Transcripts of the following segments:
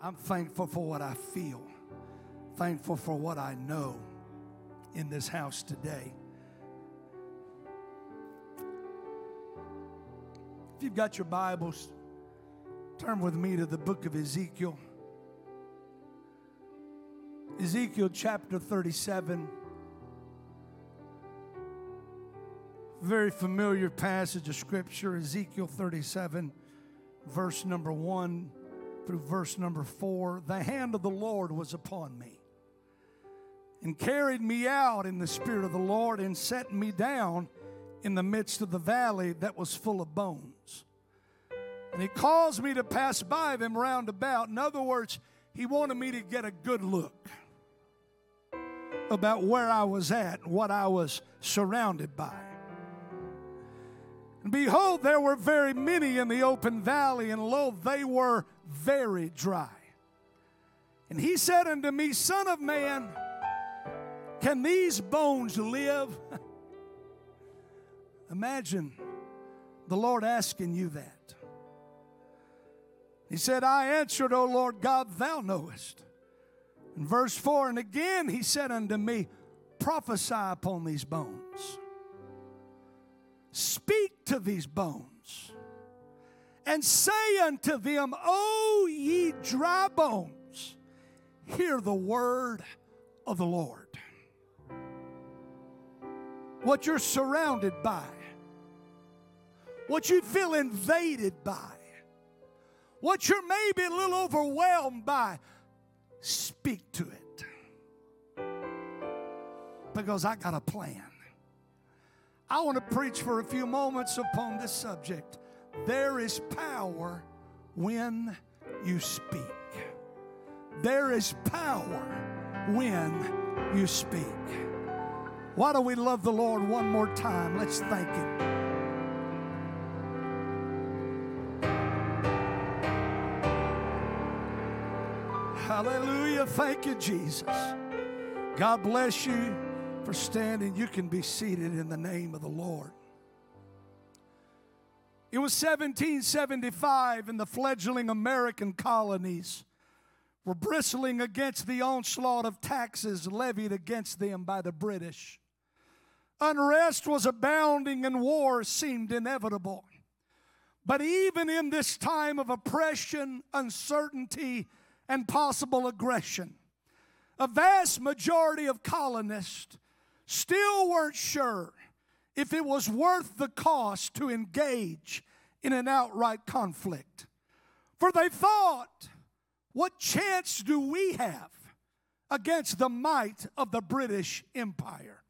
I'm thankful for what I feel, thankful for what I know in this house today. If you've got your Bibles, turn with me to the book of Ezekiel. Ezekiel chapter 37. Very familiar passage of scripture, Ezekiel 37, verse number 1 through verse number 4. The hand of the Lord was upon me and carried me out in the spirit of the Lord and set me down in the midst of the valley that was full of bones. And he caused me to pass by them round about. In other words, he wanted me to get a good look about where I was at, what I was surrounded by. And behold, there were very many in the open valley, and lo, they were very dry. And he said unto me, Son of man, can these bones live? Imagine the Lord asking you that. He said, I answered, O Lord God, thou knowest. In verse 4, and again he said unto me, Prophesy upon these bones. Speak to these bones, and say unto them, O ye dry bones, hear the word of the Lord. What you're surrounded by, what you feel invaded by, what you're maybe a little overwhelmed by, speak to it. Because I got a plan. I want to preach for a few moments upon this subject. There is power when you speak. There is power when you speak. Why don't we love the Lord one more time? Let's thank Him. Hallelujah. Thank you, Jesus. God bless you for standing. You can be seated in the name of the Lord. It was 1775, and the fledgling American colonies were bristling against the onslaught of taxes levied against them by the British. Unrest was abounding, and war seemed inevitable. But even in this time of oppression, uncertainty, and possible aggression. A vast majority of colonists still weren't sure if it was worth the cost to engage in an outright conflict. For they thought, what chance do we have against the might of the British Empire?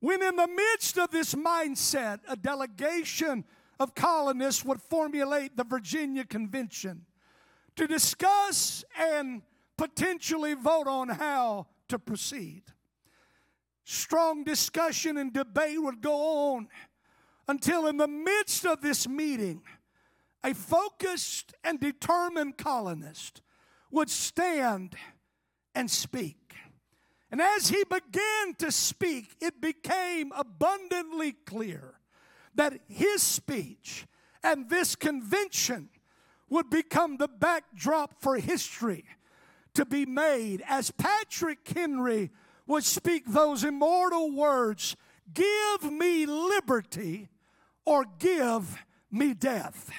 When, in the midst of this mindset, a delegation of colonists would formulate the Virginia Convention to discuss and potentially vote on how to proceed. Strong discussion and debate would go on until, in the midst of this meeting, a focused and determined colonist would stand and speak. And as he began to speak, it became abundantly clear that his speech and this convention would become the backdrop for history to be made as Patrick Henry would speak those immortal words Give me liberty or give me death.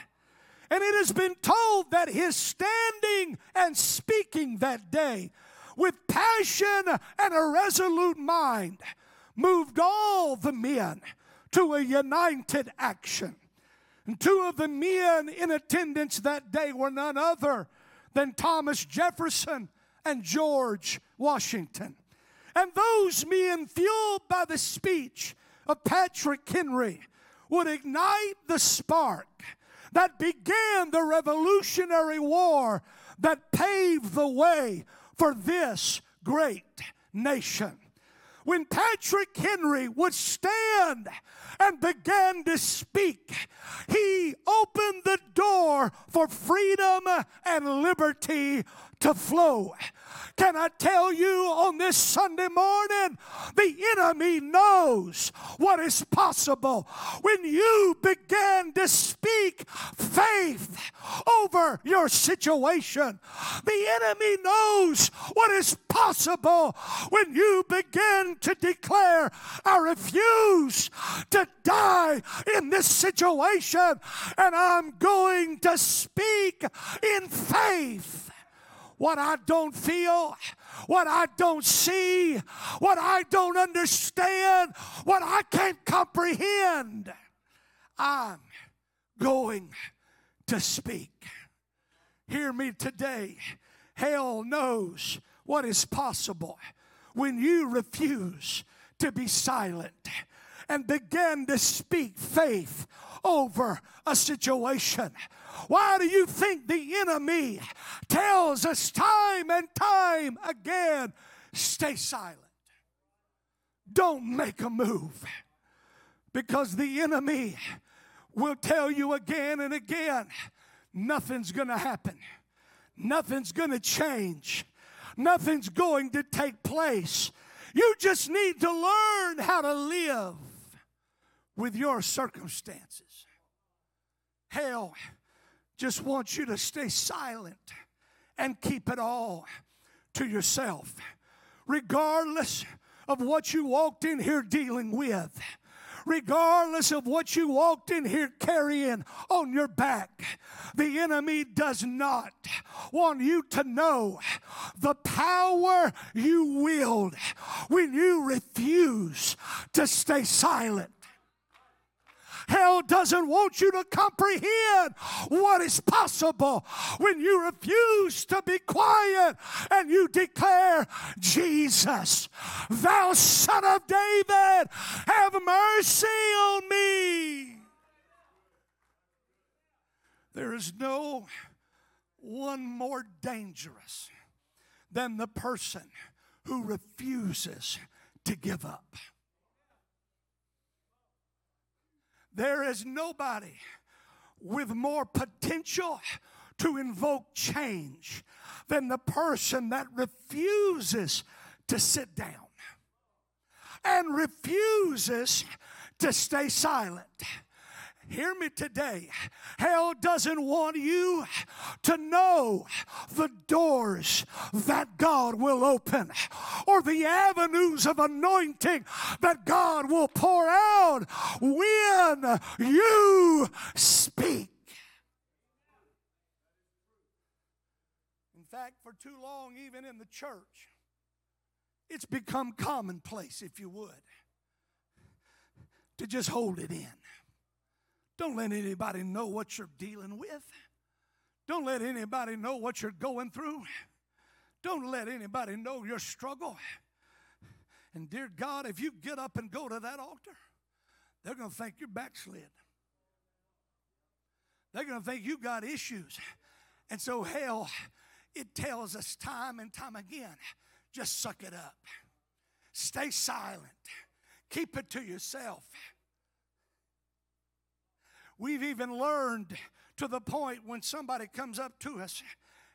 And it has been told that his standing and speaking that day with passion and a resolute mind moved all the men to a united action. And two of the men in attendance that day were none other than Thomas Jefferson and George Washington. And those men, fueled by the speech of Patrick Henry, would ignite the spark that began the Revolutionary War that paved the way for this great nation. when Patrick Henry would stand and began to speak, he opened the door for freedom and liberty to flow. Can I tell you on this Sunday morning, the enemy knows what is possible when you begin to speak faith over your situation. The enemy knows what is possible when you begin to declare, I refuse to die in this situation, and I'm going to speak in faith what I don't feel, what I don't see, what I don't understand, what I can't comprehend. I'm going to speak. Hear me today. Hell knows what is possible when you refuse to be silent and begin to speak faith over a situation. Why do you think the enemy tells us time and time again stay silent? Don't make a move. Because the enemy will tell you again and again nothing's going to happen, nothing's going to change, nothing's going to take place. You just need to learn how to live with your circumstances. Hell just wants you to stay silent and keep it all to yourself, regardless of what you walked in here dealing with regardless of what you walked in here carrying on your back. The enemy does not want you to know the power you wield when you refuse to stay silent. Hell doesn't want you to comprehend what is possible when you refuse to be quiet and you declare, Jesus, thou son of David, have mercy on me. There is no one more dangerous than the person who refuses to give up. There is nobody with more potential to invoke change than the person that refuses to sit down and refuses to stay silent. Hear me today. Hell doesn't want you to know the doors that God will open or the avenues of anointing that God will pour out when you speak. In fact, for too long, even in the church, it's become commonplace, if you would, to just hold it in. Don't let anybody know what you're dealing with. Don't let anybody know what you're going through. Don't let anybody know your struggle. And dear God, if you get up and go to that altar, they're going to think you're backslid. They're going to think you got issues. And so, hell, it tells us time and time again just suck it up. Stay silent. Keep it to yourself. We've even learned to the point when somebody comes up to us,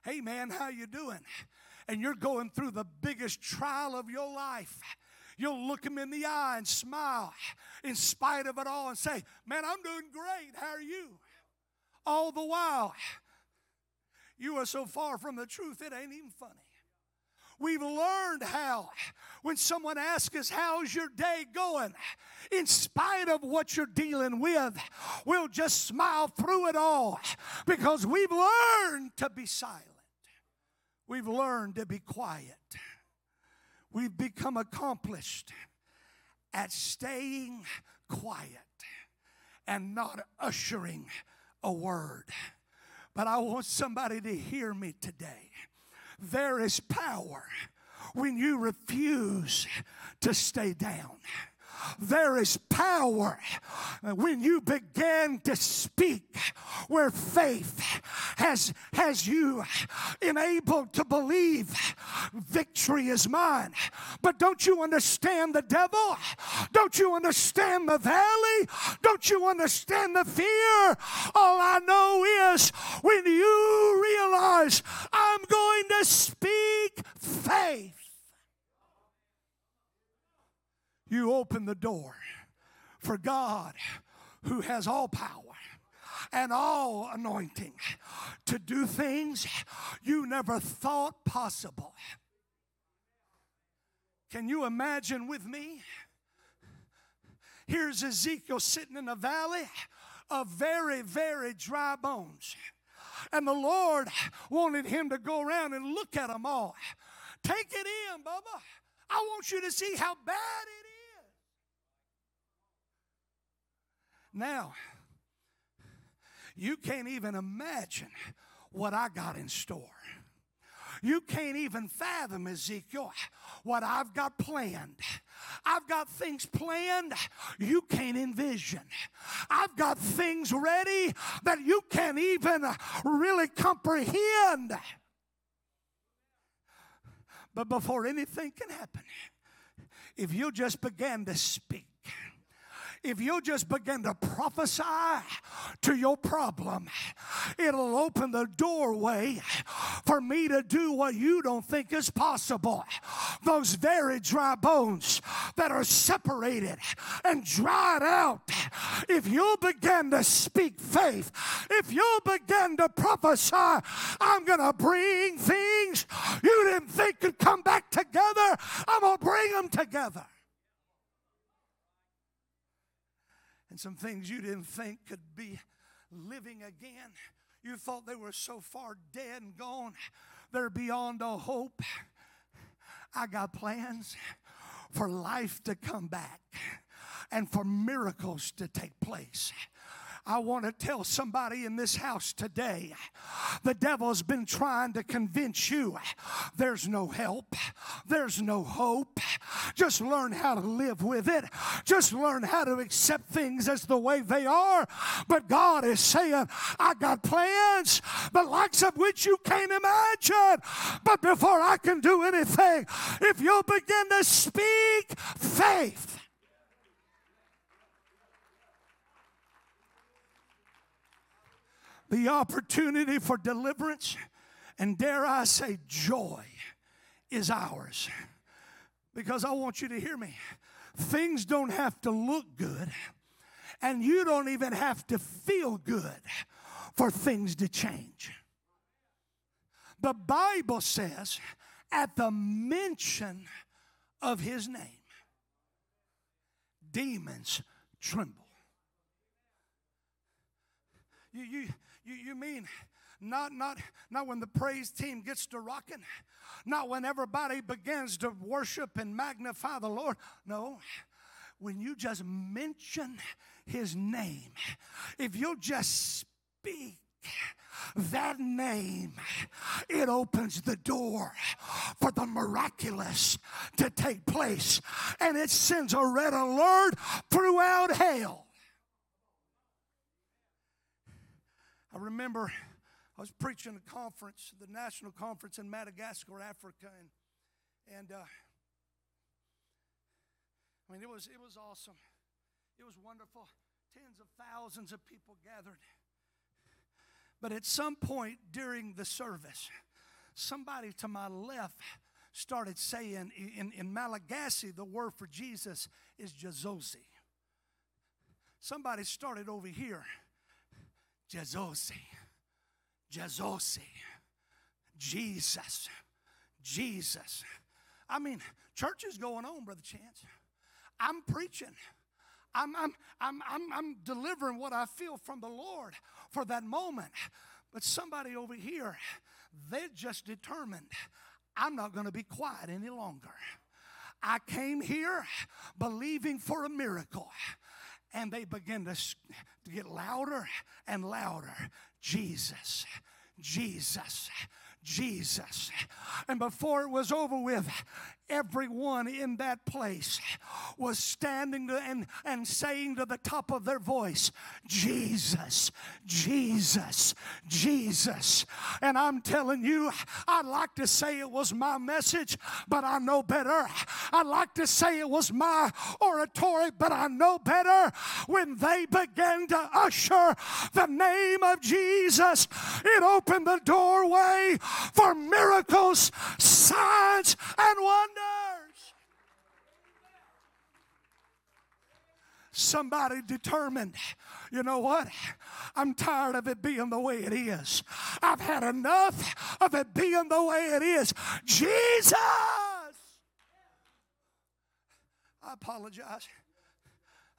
"Hey man, how you doing?" and you're going through the biggest trial of your life. You'll look them in the eye and smile in spite of it all and say, Man, I'm doing great. How are you? All the while, you are so far from the truth, it ain't even funny. We've learned how, when someone asks us, How's your day going? In spite of what you're dealing with, we'll just smile through it all because we've learned to be silent. We've learned to be quiet. We've become accomplished at staying quiet and not ushering a word. But I want somebody to hear me today. There is power when you refuse to stay down. there is power when you begin to speak where faith has, has you enabled to believe victory is mine. But don't you understand the devil? Don't you understand the valley? Don't you understand the fear? All I know when you realize I'm going to speak faith you open the door for God who has all power and all anointing to do things you never thought possible. Can you imagine with me? Here's Ezekiel sitting in a valley of very, very dry bones. And the Lord wanted him to go around and look at them all. Take it in, Bubba. I want you to see how bad it is. Now, you can't even imagine what I got in store. You can't even fathom, Ezekiel, what I've got planned. I've got things planned you can't envision. I've got things ready that you can't even really comprehend. But before anything can happen, if you just began to speak, if you just begin to prophesy to your problem, it'll open the doorway for me to do what you don't think is possible. Those very dry bones that are separated and dried out, if you begin to speak faith, if you begin to prophesy, I'm going to bring things you didn't think could come back together, I'm going to bring them together. And some things you didn't think could be living again. You thought they were so far dead and gone, they're beyond all hope. I got plans for life to come back and for miracles to take place. I want to tell somebody in this house today the devil's been trying to convince you there's no help, there's no hope. Just learn how to live with it, just learn how to accept things as the way they are. But God is saying, I got plans, the likes of which you can't imagine. But before I can do anything, if you'll begin to speak faith, the opportunity for deliverance, and dare I say, joy is ours. Because I want you to hear me. Things don't have to look good, and you don't even have to feel good for things to change. The Bible says, at the mention of his name, demons tremble. You, you, you, you mean not, not, not when the praise team gets to rocking, not when everybody begins to worship and magnify the Lord. No, when you just mention his name, if you just speak that name, it opens the door for the miraculous to take place. And it sends a red alert throughout hell. I remember I was preaching a conference, the national conference in Madagascar, Africa, and and uh, I mean it was it was awesome, it was wonderful. Tens of thousands of people gathered. But at some point during the service, somebody to my left started saying in, in Malagasy, the word for Jesus is Jazosi. Somebody started over here Jezosi. Jezosi. Jesus. Jesus. I mean, church is going on, Brother Chance. I'm preaching. I'm, I'm, I'm, I'm, I'm delivering what I feel from the Lord for that moment. But somebody over here, they just determined I'm not going to be quiet any longer. I came here believing for a miracle and they begin to, to get louder and louder. Jesus, Jesus, Jesus. And before it was over with, everyone in that place was standing and, and saying to the top of their voice, Jesus, Jesus, Jesus. And I'm telling you, I'd like to say it was my message, but I know better. I'd like to say it was my oratory, but I know better. When they began to usher the name of Jesus, it opened the doorway for miracles, signs, and wonders. Somebody determined, you know what? I'm tired of it being the way it is. I've had enough of it being the way it is. Jesus! I apologize.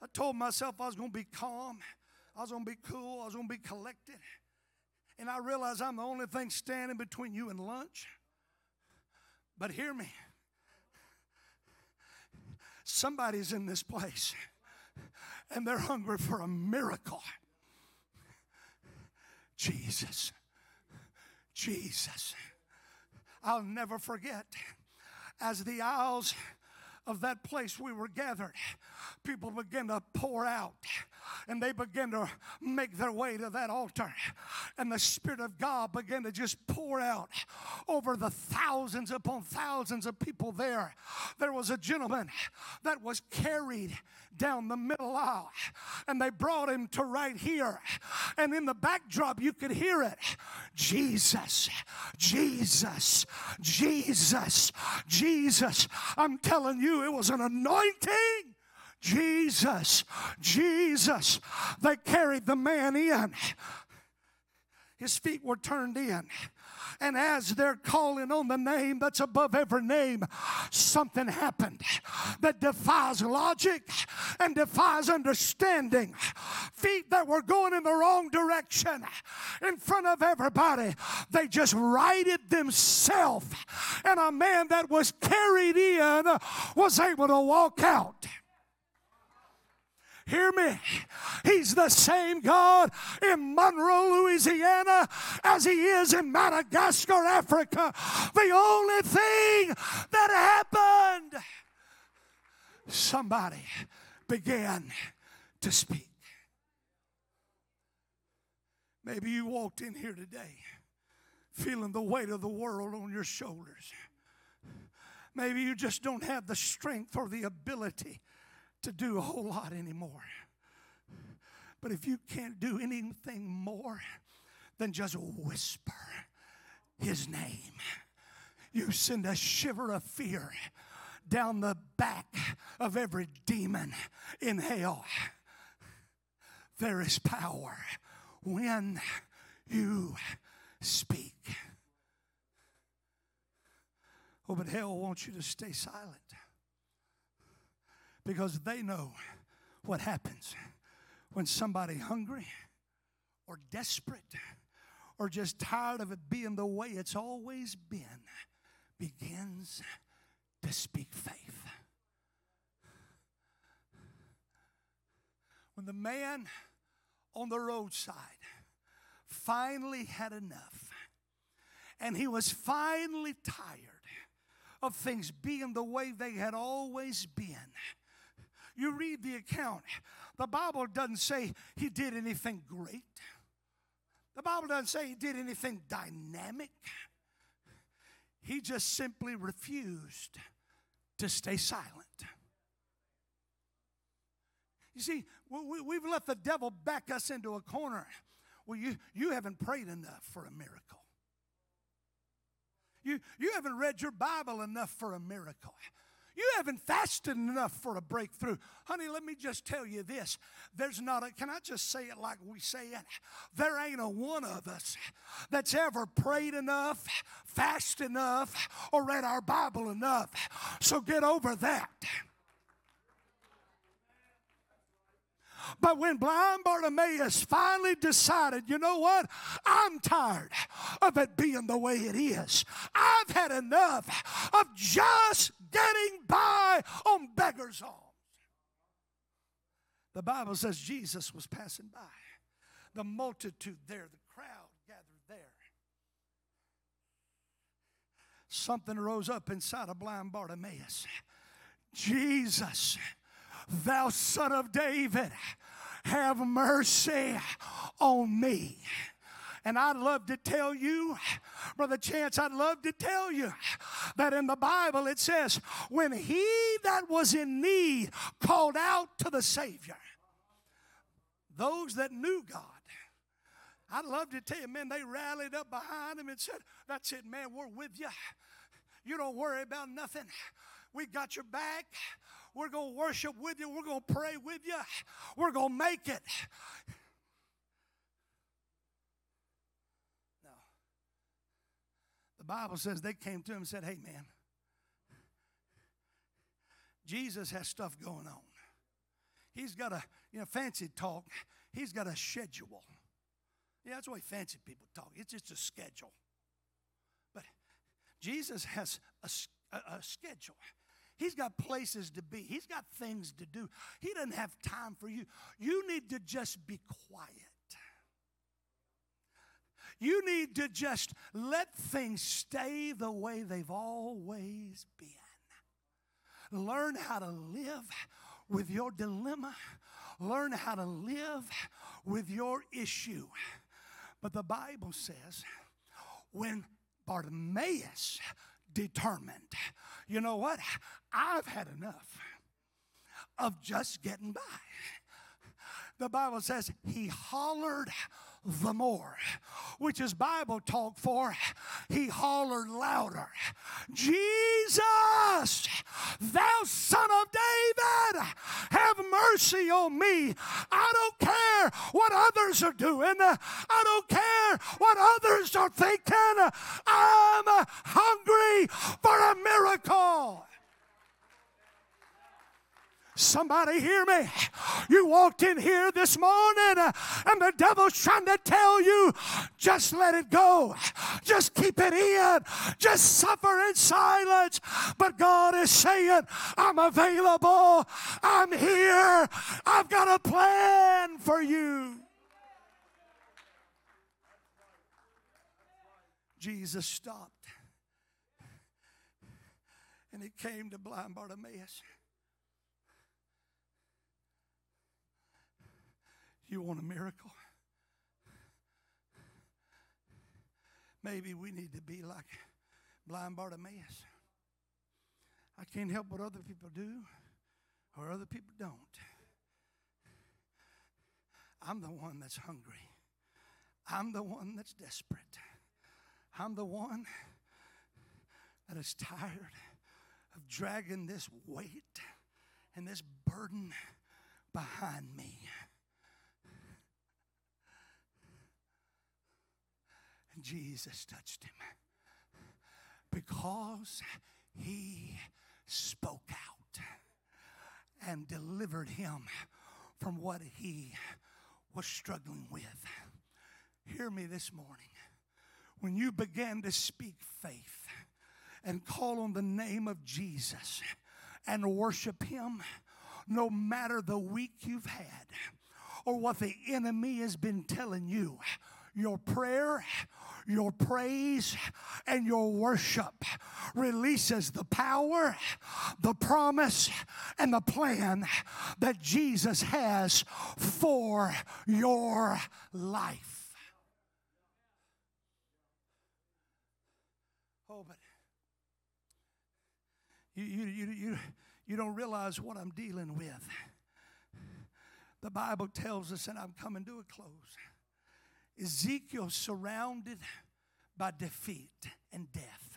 I told myself I was going to be calm, I was going to be cool, I was going to be collected. And I realize I'm the only thing standing between you and lunch. But hear me. Somebody's in this place and they're hungry for a miracle. Jesus. Jesus. I'll never forget as the aisles of that place we were gathered, people began to pour out and they began to make their way to that altar. And the Spirit of God began to just pour out over the thousands upon thousands of people there. There was a gentleman that was carried down the middle aisle and they brought him to right here. And in the backdrop, you could hear it Jesus, Jesus, Jesus, Jesus. I'm telling you, it was an anointing. Jesus, Jesus. They carried the man in. His feet were turned in. And as they're calling on the name that's above every name, something happened that defies logic and defies understanding. Feet that were going in the wrong direction in front of everybody, they just righted themselves. And a man that was carried in was able to walk out. Hear me. He's the same God in Monroe, Louisiana, as He is in Madagascar, Africa. The only thing that happened, somebody began to speak. Maybe you walked in here today feeling the weight of the world on your shoulders. Maybe you just don't have the strength or the ability to do a whole lot anymore. But if you can't do anything more than just whisper his name, you send a shiver of fear down the back of every demon in hell. There is power when you speak. Oh, but hell wants you to stay silent because they know what happens when somebody hungry or desperate or just tired of it being the way it's always been begins to speak faith. When the man on the roadside finally had enough and he was finally tired of things being the way they had always been you read the account, the Bible doesn't say he did anything great. The Bible doesn't say he did anything dynamic. He just simply refused to stay silent. You see, we, have let the devil back us into a corner. Well, you, you haven't prayed enough for a miracle. You, you haven't read your Bible enough for a miracle. You haven't fasted enough for a breakthrough. Honey, let me just tell you this. There's not a, can I just say it like we say it? There ain't a one of us that's ever prayed enough, fasted enough, or read our Bible enough. So get over that. But when blind Bartimaeus finally decided, you know what? I'm tired of it being the way it is. I've had enough of just getting by on beggars' alms. The Bible says Jesus was passing by. The multitude there, the crowd gathered there. something rose up inside of blind Bartimaeus. Jesus, thou son of David, have mercy on me. And I'd love to tell you, Brother Chance, I'd love to tell you that in the Bible it says, when he that was in need called out to the Savior, those that knew God, I'd love to tell you, man, they rallied up behind him and said, That's it, man, we're with you. You don't worry about nothing. We got your back. We're going to worship with you. We're going to pray with you. We're going to make it. The Bible says they came to him and said, Hey, man, Jesus has stuff going on. He's got a, you know, fancy talk, he's got a schedule. Yeah, that's the way fancy people talk. It's just a schedule. But Jesus has a, a, a schedule. He's got places to be. He's got things to do. He doesn't have time for you. You need to just be quiet. You need to just let things stay the way they've always been. Learn how to live with your dilemma. Learn how to live with your issue. But the Bible says when Bartimaeus determined, you know what? I've had enough of just getting by. The Bible says he hollered the more, which is Bible talk for he hollered louder, Jesus, thou son of David, have mercy on me. I don't care what others are doing, I don't care what others are thinking. I'm hungry for a miracle. Somebody hear me. You walked in here this morning uh, and the devil's trying to tell you just let it go. Just keep it in. Just suffer in silence. But God is saying, I'm available. I'm here. I've got a plan for you. Jesus stopped and he came to blind Bartimaeus. You want a miracle? Maybe we need to be like blind Bartimaeus. I can't help what other people do or other people don't. I'm the one that's hungry. I'm the one that's desperate. I'm the one that is tired of dragging this weight and this burden behind me. Jesus touched him because he spoke out and delivered him from what he was struggling with. Hear me this morning. When you began to speak faith and call on the name of Jesus and worship him, no matter the week you've had or what the enemy has been telling you, your prayer, your praise, and your worship releases the power, the promise, and the plan that Jesus has for your life. Oh, but you, you, you, you, you don't realize what I'm dealing with. The Bible tells us, and I'm coming to a close Ezekiel surrounded by defeat and death.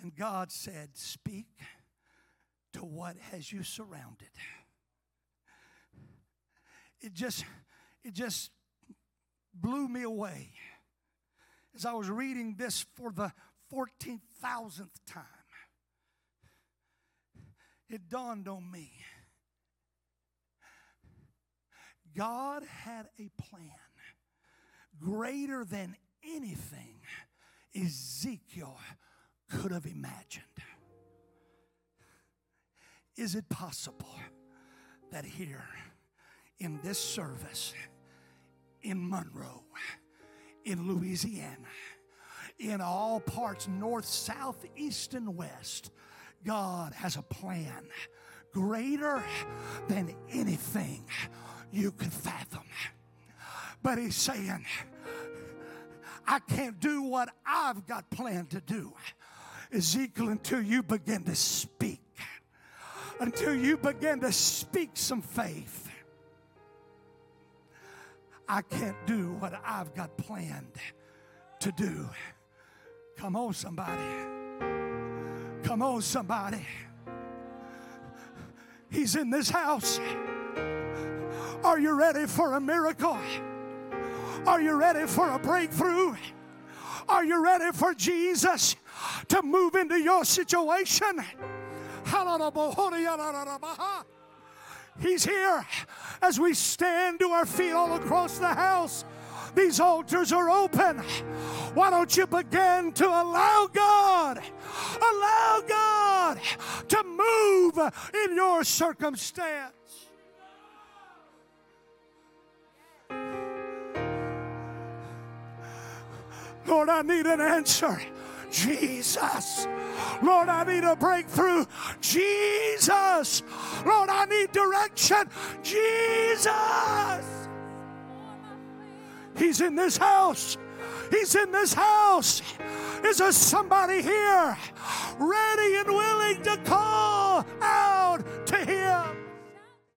And God said, Speak to what has you surrounded. It just, it just blew me away as I was reading this for the 14,000th time. It dawned on me. God had a plan greater than anything Ezekiel could have imagined. Is it possible that here in this service in Monroe, in Louisiana, in all parts, north, south, east, and west. God has a plan greater than anything you could fathom. But He's saying, I can't do what I've got planned to do. Ezekiel, until you begin to speak, until you begin to speak some faith, I can't do what I've got planned to do. Come on, somebody. Come on, somebody. He's in this house. Are you ready for a miracle? Are you ready for a breakthrough? Are you ready for Jesus to move into your situation? He's here as we stand to our feet all across the house. These altars are open. Why don't you begin to allow God, allow God to move in your circumstance? Lord, I need an answer. Jesus. Lord, I need a breakthrough. Jesus. Lord, I need direction. Jesus. He's in this house. He's in this house. Is there somebody here ready and willing to call out to Him?